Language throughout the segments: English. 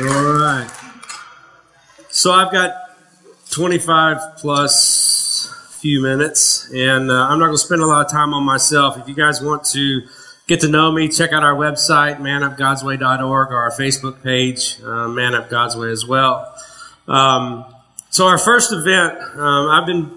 All right. So I've got 25 plus few minutes, and uh, I'm not going to spend a lot of time on myself. If you guys want to get to know me, check out our website, manupgodsway.org, or our Facebook page, uh, Man Up God's Way as well. Um, so our first event, um, I've been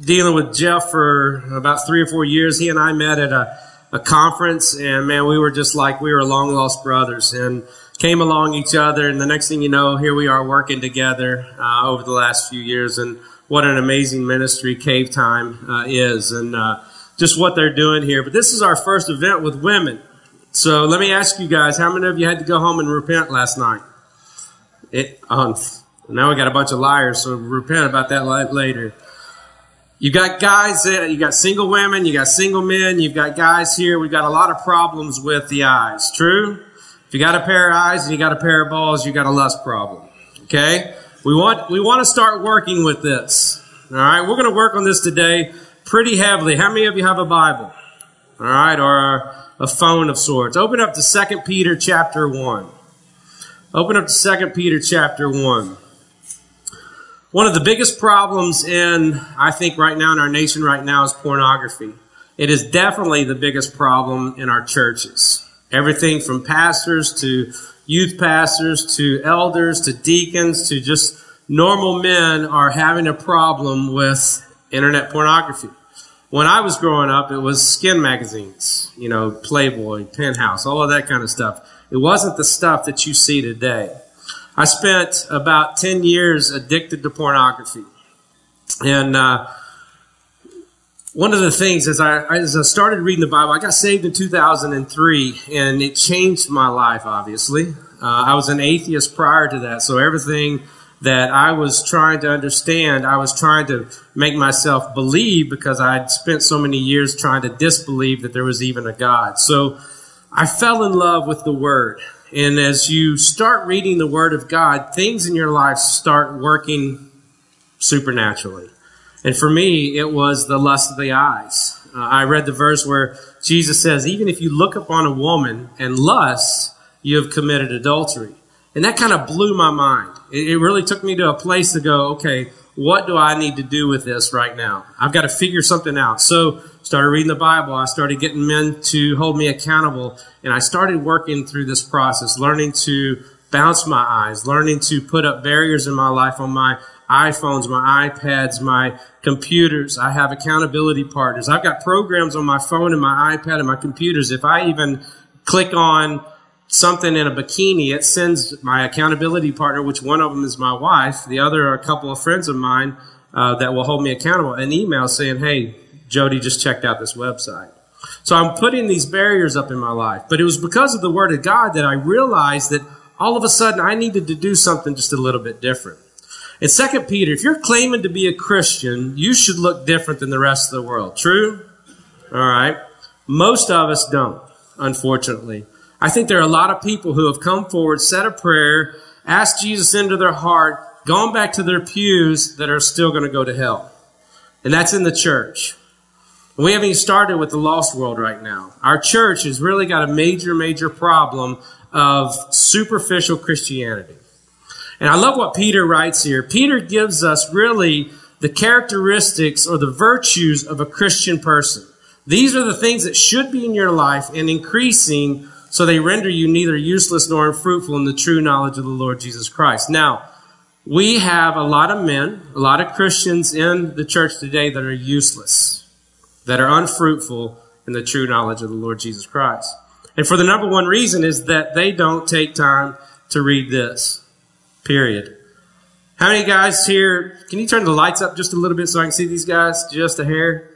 dealing with Jeff for about three or four years. He and I met at a, a conference, and man, we were just like we were long lost brothers, and came along each other. And the next thing you know, here we are working together uh, over the last few years, and what an amazing ministry Cave Time uh, is, and uh, just what they're doing here. But this is our first event with women. So let me ask you guys, how many of you had to go home and repent last night? It, um, now we got a bunch of liars, so repent about that later. You got guys, you got single women, you got single men, you've got guys here. We've got a lot of problems with the eyes. True? If you got a pair of eyes and you got a pair of balls, you got a lust problem. Okay? We want, we want to start working with this. All right? We're going to work on this today pretty heavily. How many of you have a Bible? All right? Or a phone of sorts. Open up to 2 Peter chapter 1. Open up to 2 Peter chapter 1. One of the biggest problems in, I think, right now in our nation right now is pornography. It is definitely the biggest problem in our churches. Everything from pastors to youth pastors to elders to deacons to just normal men are having a problem with internet pornography. When I was growing up, it was skin magazines, you know, Playboy, Penthouse, all of that kind of stuff. It wasn't the stuff that you see today. I spent about 10 years addicted to pornography. And uh, one of the things as I, as I started reading the Bible, I got saved in 2003, and it changed my life, obviously. Uh, I was an atheist prior to that, so everything that I was trying to understand, I was trying to make myself believe because I'd spent so many years trying to disbelieve that there was even a God. So I fell in love with the Word. And as you start reading the Word of God, things in your life start working supernaturally. And for me, it was the lust of the eyes. Uh, I read the verse where Jesus says, even if you look upon a woman and lust, you have committed adultery. And that kind of blew my mind. It, it really took me to a place to go, okay, what do I need to do with this right now? I've got to figure something out. So started reading the Bible. I started getting men to hold me accountable. And I started working through this process, learning to bounce my eyes, learning to put up barriers in my life on my iPhones, my iPads, my computers. I have accountability partners. I've got programs on my phone and my iPad and my computers. If I even click on something in a bikini, it sends my accountability partner, which one of them is my wife, the other are a couple of friends of mine uh, that will hold me accountable, an email saying, hey, Jody just checked out this website. So I'm putting these barriers up in my life. But it was because of the Word of God that I realized that all of a sudden I needed to do something just a little bit different. In 2 Peter, if you're claiming to be a Christian, you should look different than the rest of the world. True? All right. Most of us don't, unfortunately. I think there are a lot of people who have come forward, said a prayer, asked Jesus into their heart, gone back to their pews that are still going to go to hell. And that's in the church. We haven't even started with the lost world right now. Our church has really got a major, major problem of superficial Christianity. And I love what Peter writes here. Peter gives us really the characteristics or the virtues of a Christian person. These are the things that should be in your life and increasing so they render you neither useless nor unfruitful in the true knowledge of the Lord Jesus Christ. Now, we have a lot of men, a lot of Christians in the church today that are useless that are unfruitful in the true knowledge of the Lord Jesus Christ. And for the number one reason is that they don't take time to read this. Period. How many guys here, can you turn the lights up just a little bit so I can see these guys just a hair?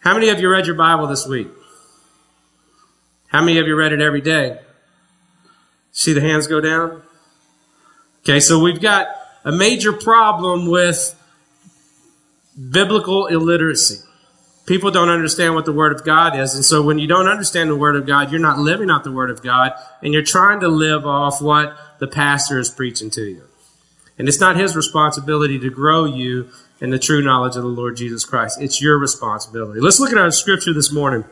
How many of you read your Bible this week? How many of you read it every day? See the hands go down? Okay, so we've got a major problem with biblical illiteracy. People don't understand what the Word of God is. And so when you don't understand the Word of God, you're not living out the Word of God and you're trying to live off what the pastor is preaching to you. And it's not his responsibility to grow you in the true knowledge of the Lord Jesus Christ. It's your responsibility. Let's look at our scripture this morning.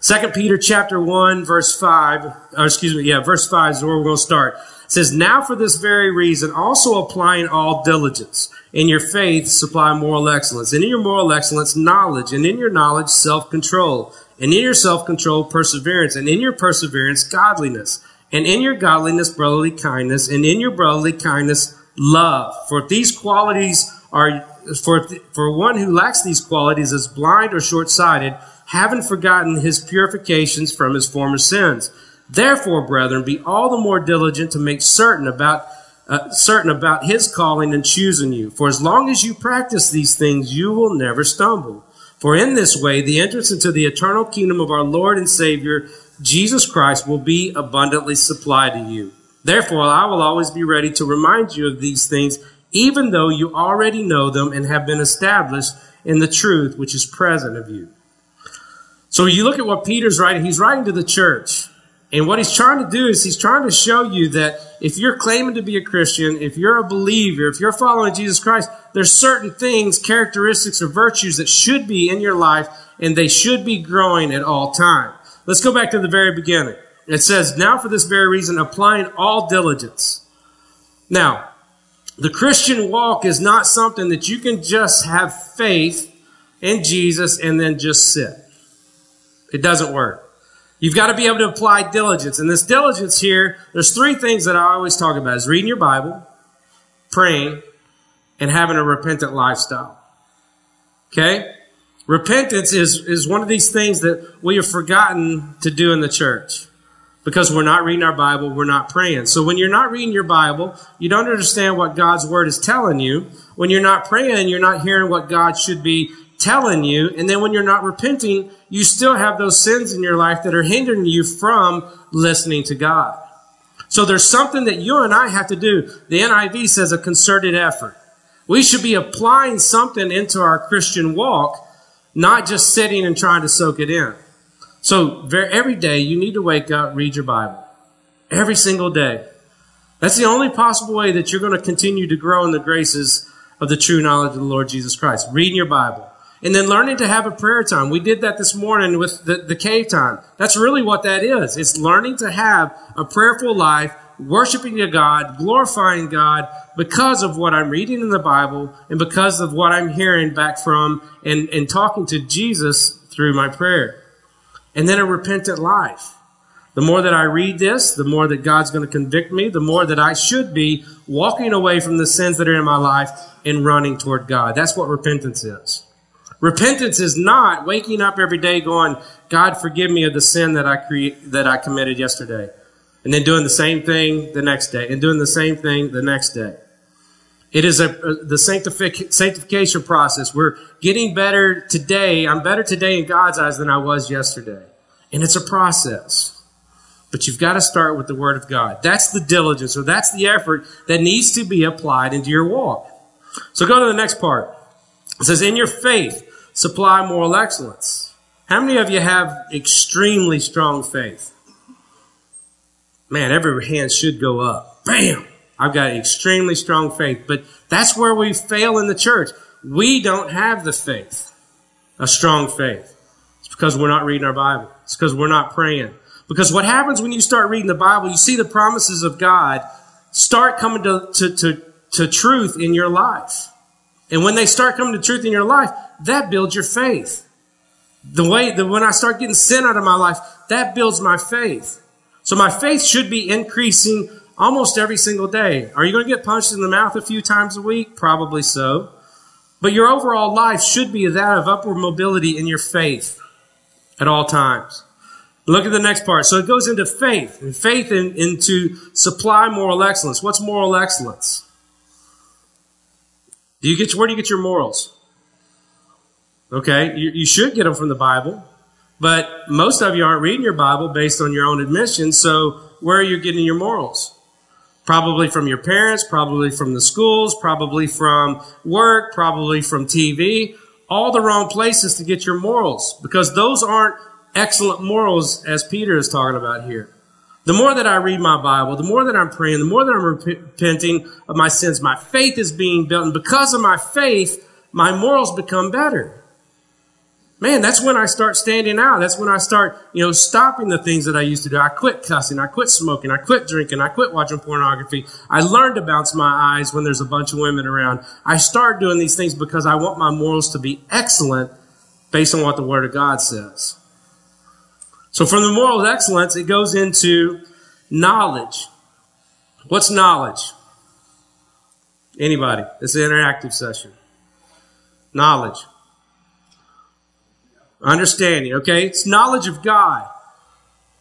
Second Peter chapter 1, verse 5, or excuse me, yeah, verse 5 is where we're going to start. It says, Now for this very reason, also applying all diligence. In your faith, supply moral excellence. And in your moral excellence, knowledge. And in your knowledge, self-control. And in your self-control, perseverance. And in your perseverance, godliness. And in your godliness, brotherly kindness. And in your brotherly kindness, love. For these qualities are, for, for one who lacks these qualities is blind or short-sighted, having forgotten his purifications from his former sins. Therefore, brethren, be all the more diligent to make certain about uh, certain about his calling and choosing you. For as long as you practice these things, you will never stumble. For in this way, the entrance into the eternal kingdom of our Lord and Savior, Jesus Christ, will be abundantly supplied to you. Therefore, I will always be ready to remind you of these things, even though you already know them and have been established in the truth which is present of you. So you look at what Peter's writing, he's writing to the church. And what he's trying to do is he's trying to show you that if you're claiming to be a Christian, if you're a believer, if you're following Jesus Christ, there's certain things, characteristics, or virtues that should be in your life and they should be growing at all time. Let's go back to the very beginning. It says, now for this very reason, applying all diligence. Now, the Christian walk is not something that you can just have faith in Jesus and then just sit. It doesn't work. You've got to be able to apply diligence. And this diligence here, there's three things that I always talk about is reading your Bible, praying, and having a repentant lifestyle. Okay? Repentance is, is one of these things that we have forgotten to do in the church because we're not reading our Bible, we're not praying. So when you're not reading your Bible, you don't understand what God's Word is telling you. When you're not praying, you're not hearing what God should be telling you. And then when you're not repenting, you still have those sins in your life that are hindering you from listening to God. So there's something that you and I have to do. The NIV says a concerted effort. We should be applying something into our Christian walk, not just sitting and trying to soak it in. So every day you need to wake up, read your Bible. Every single day. That's the only possible way that you're going to continue to grow in the graces of the true knowledge of the Lord Jesus Christ. Reading your Bible. And then learning to have a prayer time. We did that this morning with the, the cave time. That's really what that is. It's learning to have a prayerful life, worshiping your God, glorifying God because of what I'm reading in the Bible and because of what I'm hearing back from and, and talking to Jesus through my prayer. And then a repentant life. The more that I read this, the more that God's going to convict me, the more that I should be walking away from the sins that are in my life and running toward God. That's what repentance is. Repentance is not waking up every day going, God forgive me of the sin that I that I committed yesterday. And then doing the same thing the next day and doing the same thing the next day. It is a, the sanctific, sanctification process. We're getting better today. I'm better today in God's eyes than I was yesterday. And it's a process. But you've got to start with the Word of God. That's the diligence or that's the effort that needs to be applied into your walk. So go to the next part. It says, in your faith, supply moral excellence. How many of you have extremely strong faith? Man, every hand should go up. Bam! I've got extremely strong faith, but that's where we fail in the church. We don't have the faith, a strong faith. It's because we're not reading our Bible. It's because we're not praying. Because what happens when you start reading the Bible, you see the promises of God start coming to, to, to, to truth in your life. And when they start coming to truth in your life, that builds your faith. The way that when I start getting sin out of my life, that builds my faith. So my faith should be increasing almost every single day. Are you going to get punched in the mouth a few times a week? Probably so. But your overall life should be that of upward mobility in your faith at all times. Look at the next part. So it goes into faith, and faith in, into supply moral excellence. What's moral excellence? Do you get where do you get your morals? Okay, you, you should get them from the Bible, but most of you aren't reading your Bible based on your own admission. So where are you getting your morals? Probably from your parents, probably from the schools, probably from work, probably from TV. All the wrong places to get your morals because those aren't excellent morals as Peter is talking about here. The more that I read my Bible, the more that I'm praying, the more that I'm repenting of my sins, my faith is being built. And because of my faith, my morals become better. Man, that's when I start standing out. That's when I start, you know, stopping the things that I used to do. I quit cussing. I quit smoking. I quit drinking. I quit watching pornography. I learned to bounce my eyes when there's a bunch of women around. I start doing these things because I want my morals to be excellent based on what the Word of God says. So from the moral excellence, it goes into knowledge. What's knowledge? Anybody? It's an interactive session. Knowledge. Understanding, okay? It's knowledge of God.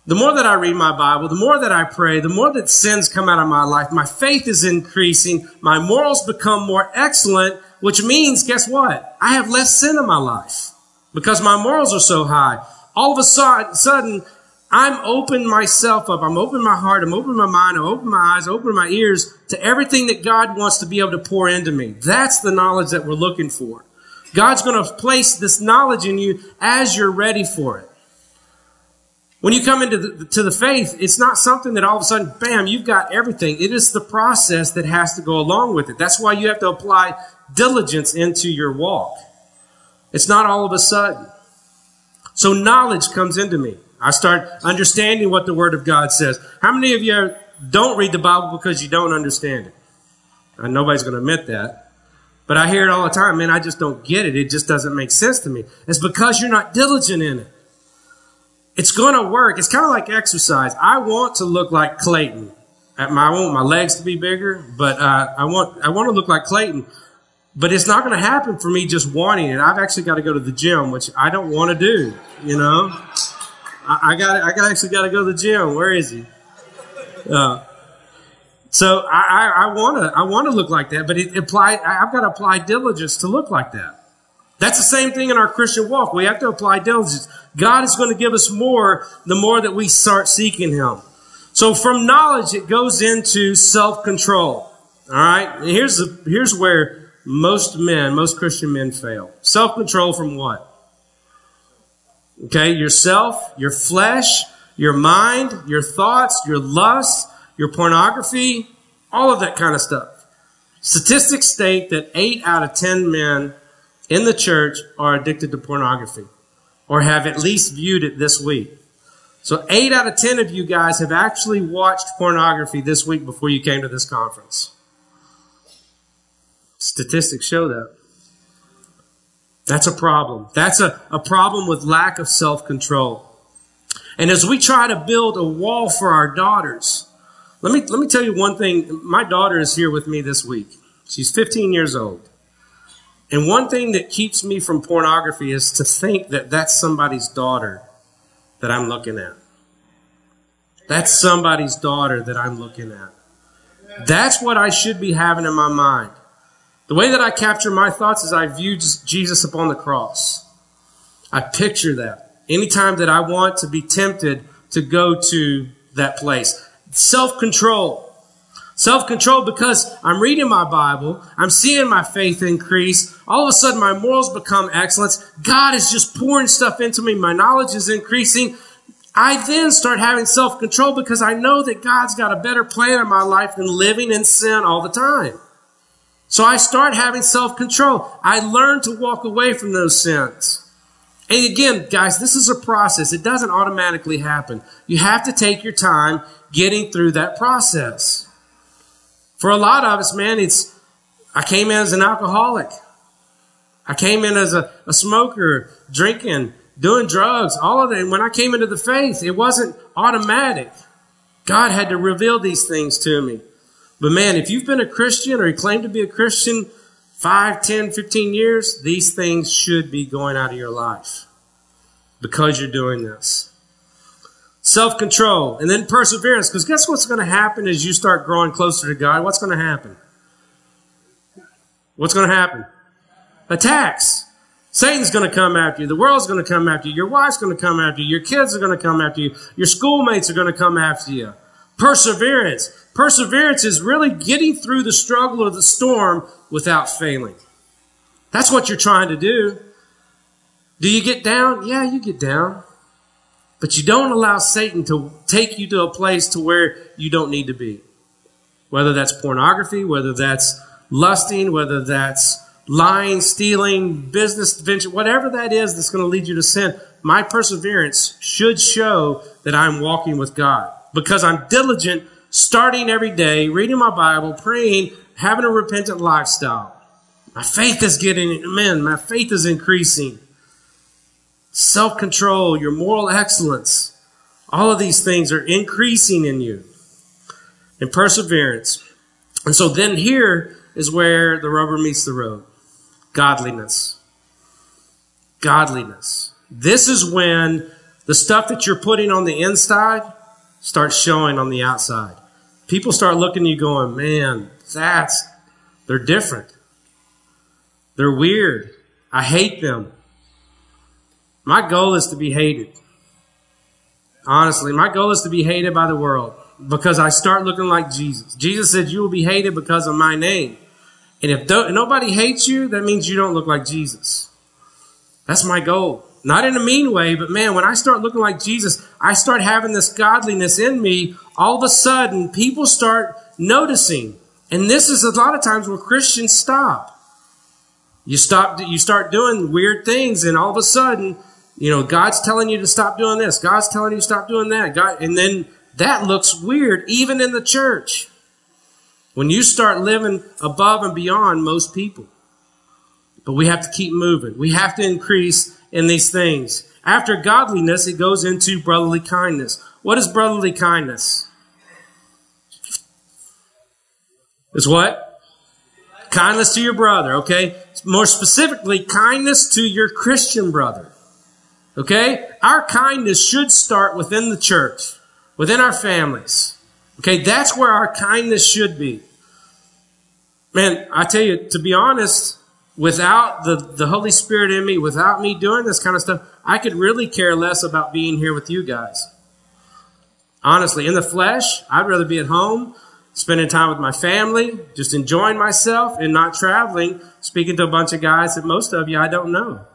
The more that I read my Bible, the more that I pray, the more that sins come out of my life, my faith is increasing, my morals become more excellent, which means, guess what? I have less sin in my life because my morals are so high. All of a sudden, I'm opening myself up. I'm opening my heart. I'm opening my mind. I'm opening my eyes, opening my ears to everything that God wants to be able to pour into me. That's the knowledge that we're looking for. God's going to place this knowledge in you as you're ready for it. When you come into the, to the faith, it's not something that all of a sudden, bam, you've got everything. It is the process that has to go along with it. That's why you have to apply diligence into your walk. It's not all of a sudden. So knowledge comes into me. I start understanding what the Word of God says. How many of you don't read the Bible because you don't understand it? And nobody's going to admit that. But I hear it all the time, man, I just don't get it. It just doesn't make sense to me. It's because you're not diligent in it. It's going to work. It's kind of like exercise. I want to look like Clayton. I want my legs to be bigger, but uh, I want I want to look like Clayton. But it's not going to happen for me just wanting it. I've actually got to go to the gym, which I don't want to do. You know, I, got I got actually got to go to the gym. Where is he? Uh, so I, I, want to I want to look like that, but it apply I've got to apply diligence to look like that. That's the same thing in our Christian walk. We have to apply diligence. God is going to give us more the more that we start seeking Him. So from knowledge, it goes into self-control. All right. And here's the, here's where most men, most Christian men fail. Self-control from what? Okay. Yourself, your flesh, your mind, your thoughts, your lust, your pornography, all of that kind of stuff. Statistics state that 8 out of 10 men in the church are addicted to pornography or have at least viewed it this week. So 8 out of 10 of you guys have actually watched pornography this week before you came to this conference. Statistics show that. That's a problem. That's a, a problem with lack of self control. And as we try to build a wall for our daughters, let me, let me tell you one thing. My daughter is here with me this week. She's 15 years old. And one thing that keeps me from pornography is to think that that's somebody's daughter that I'm looking at. That's somebody's daughter that I'm looking at. That's what I should be having in my mind. The way that I capture my thoughts is I view Jesus upon the cross. I picture that. Anytime that I want to be tempted to go to that place. Self control. Self control because I'm reading my Bible, I'm seeing my faith increase. All of a sudden, my morals become excellence. God is just pouring stuff into me. My knowledge is increasing. I then start having self control because I know that God's got a better plan in my life than living in sin all the time. So I start having self control. I learn to walk away from those sins. And again, guys, this is a process. It doesn't automatically happen. You have to take your time getting through that process. For a lot of us, man, it's, I came in as an alcoholic. I came in as a, a smoker, drinking, doing drugs, all of that. And when I came into the faith, it wasn't automatic. God had to reveal these things to me. But man, if you've been a Christian or you claim to be a Christian 5, 10, 15 years, these things should be going out of your life because you're doing this self control, and then perseverance. Because guess what's going to happen as you start growing closer to God? What's going to happen? What's going to happen? Attacks. Satan's going to come after you. The world's going to come after you. Your wife's going to come after you. Your kids are going to come after you. Your schoolmates are going to come after you. Perseverance. Perseverance is really getting through the struggle of the storm without failing. That's what you're trying to do. Do you get down? Yeah, you get down. But you don't allow Satan to take you to a place to where you don't need to be. Whether that's pornography, whether that's lusting, whether that's lying, stealing, business venture, whatever that is that's going to lead you to sin, my perseverance should show that I'm walking with God because I'm diligent, starting every day, reading my Bible, praying, having a repentant lifestyle. My faith is getting, man, my faith is increasing. Self control, your moral excellence, all of these things are increasing in you. And perseverance. And so then here is where the rubber meets the road godliness. Godliness. This is when the stuff that you're putting on the inside starts showing on the outside. People start looking at you going, man, that's, they're different. They're weird. I hate them. My goal is to be hated. Honestly, my goal is to be hated by the world because I start looking like Jesus. Jesus said, You will be hated because of my name. And if nobody hates you, that means you don't look like Jesus. That's my goal. Not in a mean way, but man, when I start looking like Jesus, I start having this godliness in me. All of a sudden, people start noticing. And this is a lot of times where Christians stop. You stop, you start doing weird things, and all of a sudden, you know, God's telling you to stop doing this. God's telling you to stop doing that. God, and then that looks weird, even in the church. When you start living above and beyond most people. But we have to keep moving. We have to increase in these things. After godliness, it goes into brotherly kindness. What is brotherly kindness? Is what? Kindness to your brother, okay? More specifically, kindness to your Christian brother. Okay? Our kindness should start within the church, within our families. Okay? That's where our kindness should be. Man, I tell you, to be honest, without the, the Holy Spirit in me, without me doing this kind of stuff, I could really care less about being here with you guys. Honestly, in the flesh, I'd rather be at home, spending time with my family, just enjoying myself and not traveling, speaking to a bunch of guys that most of you I don't know.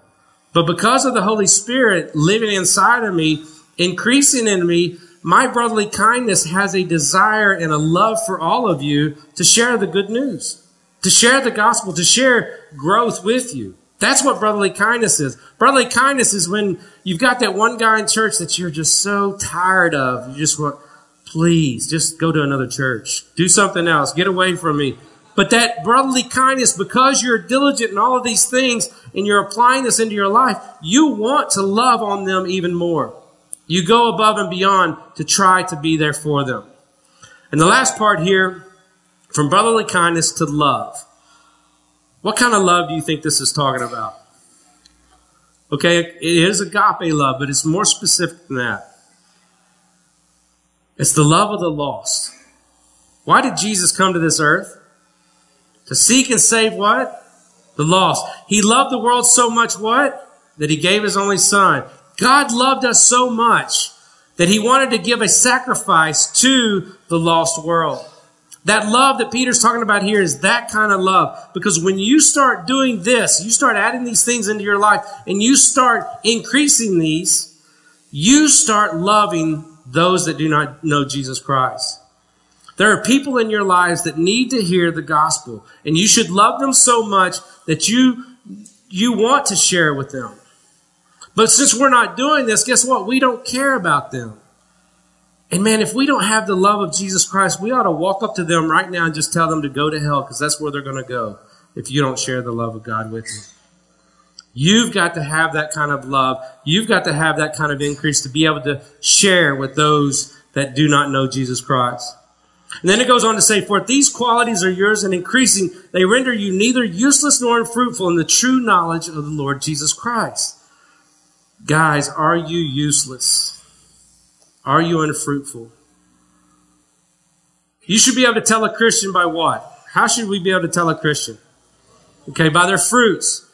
But because of the Holy Spirit living inside of me, increasing in me, my brotherly kindness has a desire and a love for all of you to share the good news, to share the gospel, to share growth with you. That's what brotherly kindness is. Brotherly kindness is when you've got that one guy in church that you're just so tired of. You just want, please, just go to another church. Do something else. Get away from me. But that brotherly kindness, because you're diligent in all of these things and you're applying this into your life, you want to love on them even more. You go above and beyond to try to be there for them. And the last part here, from brotherly kindness to love. What kind of love do you think this is talking about? Okay, it is agape love, but it's more specific than that. It's the love of the lost. Why did Jesus come to this earth? To seek and save what? The lost. He loved the world so much what? That he gave his only son. God loved us so much that he wanted to give a sacrifice to the lost world. That love that Peter's talking about here is that kind of love. Because when you start doing this, you start adding these things into your life and you start increasing these, you start loving those that do not know Jesus Christ. There are people in your lives that need to hear the gospel, and you should love them so much that you, you want to share with them. But since we're not doing this, guess what? We don't care about them. And man, if we don't have the love of Jesus Christ, we ought to walk up to them right now and just tell them to go to hell because that's where they're going to go if you don't share the love of God with them. You've got to have that kind of love. You've got to have that kind of increase to be able to share with those that do not know Jesus Christ. And then it goes on to say, For if these qualities are yours and increasing, they render you neither useless nor unfruitful in the true knowledge of the Lord Jesus Christ. Guys, are you useless? Are you unfruitful? You should be able to tell a Christian by what? How should we be able to tell a Christian? Okay, by their fruits.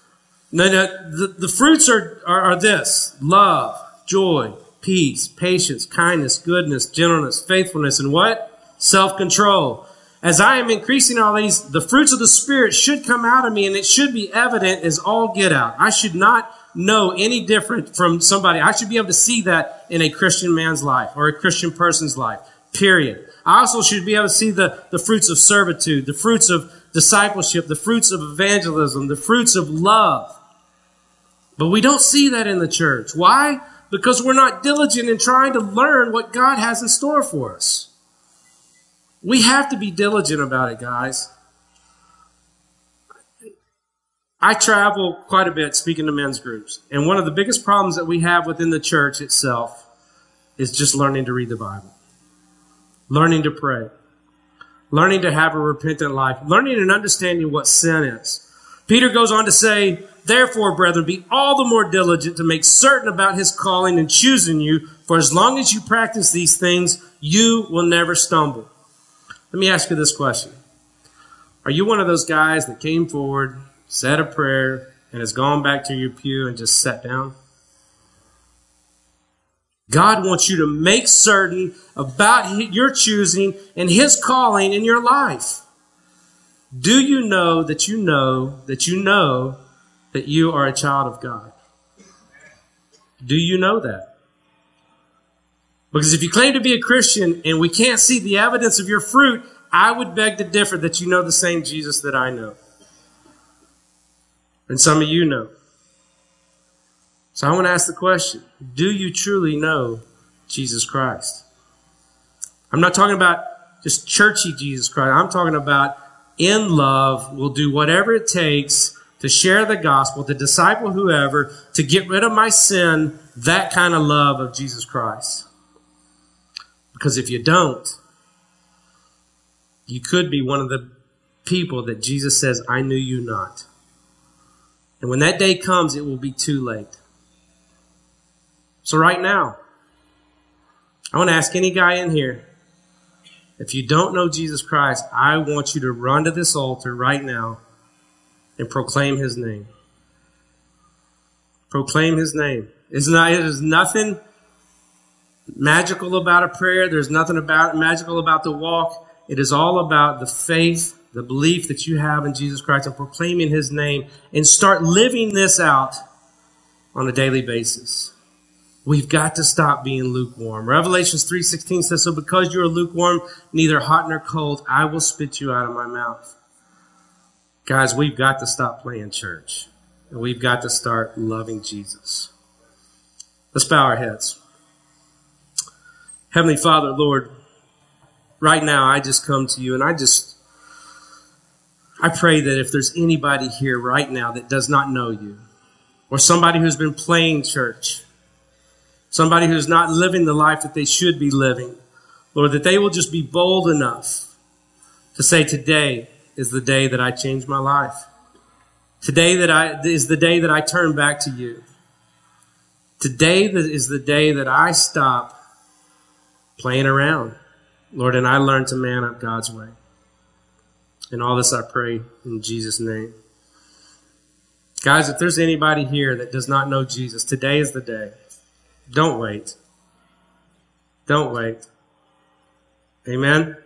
No, no, the, the fruits are, are, are this love, joy, peace, patience, kindness, goodness, gentleness, faithfulness, and what? self control. As I am increasing all these, the fruits of the Spirit should come out of me and it should be evident as all get out. I should not know any different from somebody. I should be able to see that in a Christian man's life or a Christian person's life. Period. I also should be able to see the, the fruits of servitude, the fruits of discipleship, the fruits of evangelism, the fruits of love. But we don't see that in the church. Why? Because we're not diligent in trying to learn what God has in store for us. We have to be diligent about it, guys. I travel quite a bit speaking to men's groups. And one of the biggest problems that we have within the church itself is just learning to read the Bible, learning to pray, learning to have a repentant life, learning and understanding what sin is. Peter goes on to say, Therefore, brethren, be all the more diligent to make certain about his calling and choosing you, for as long as you practice these things, you will never stumble. Let me ask you this question. Are you one of those guys that came forward, said a prayer, and has gone back to your pew and just sat down? God wants you to make certain about your choosing and His calling in your life. Do you know that you know that you know that you are a child of God? Do you know that? Because if you claim to be a Christian and we can't see the evidence of your fruit, I would beg to differ that you know the same Jesus that I know. And some of you know. So I want to ask the question Do you truly know Jesus Christ? I'm not talking about just churchy Jesus Christ. I'm talking about in love will do whatever it takes to share the gospel, to disciple whoever, to get rid of my sin, that kind of love of Jesus Christ. Because if you don't, you could be one of the people that Jesus says, I knew you not. And when that day comes, it will be too late. So, right now, I want to ask any guy in here if you don't know Jesus Christ, I want you to run to this altar right now and proclaim his name. Proclaim his name. It's not, it is nothing magical about a prayer. There's nothing about magical about the walk. It is all about the faith, the belief that you have in Jesus Christ and proclaiming his name and start living this out on a daily basis. We've got to stop being lukewarm. Revelations 3:16 says, "So because you are lukewarm, neither hot nor cold, I will spit you out of my mouth." Guys, we've got to stop playing church. And we've got to start loving Jesus. Let's bow our heads. Heavenly Father, Lord, right now I just come to you and I just I pray that if there's anybody here right now that does not know you, or somebody who's been playing church, somebody who's not living the life that they should be living. Lord, that they will just be bold enough to say, Today is the day that I change my life. Today that I, is the day that I turn back to you. Today is the day that I stop playing around, Lord, and I learn to man up God's way. And all this I pray in Jesus' name. Guys, if there's anybody here that does not know Jesus, today is the day. Don't wait. Don't wait. Amen?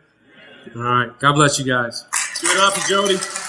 All right. God bless you guys. Give it up Jody.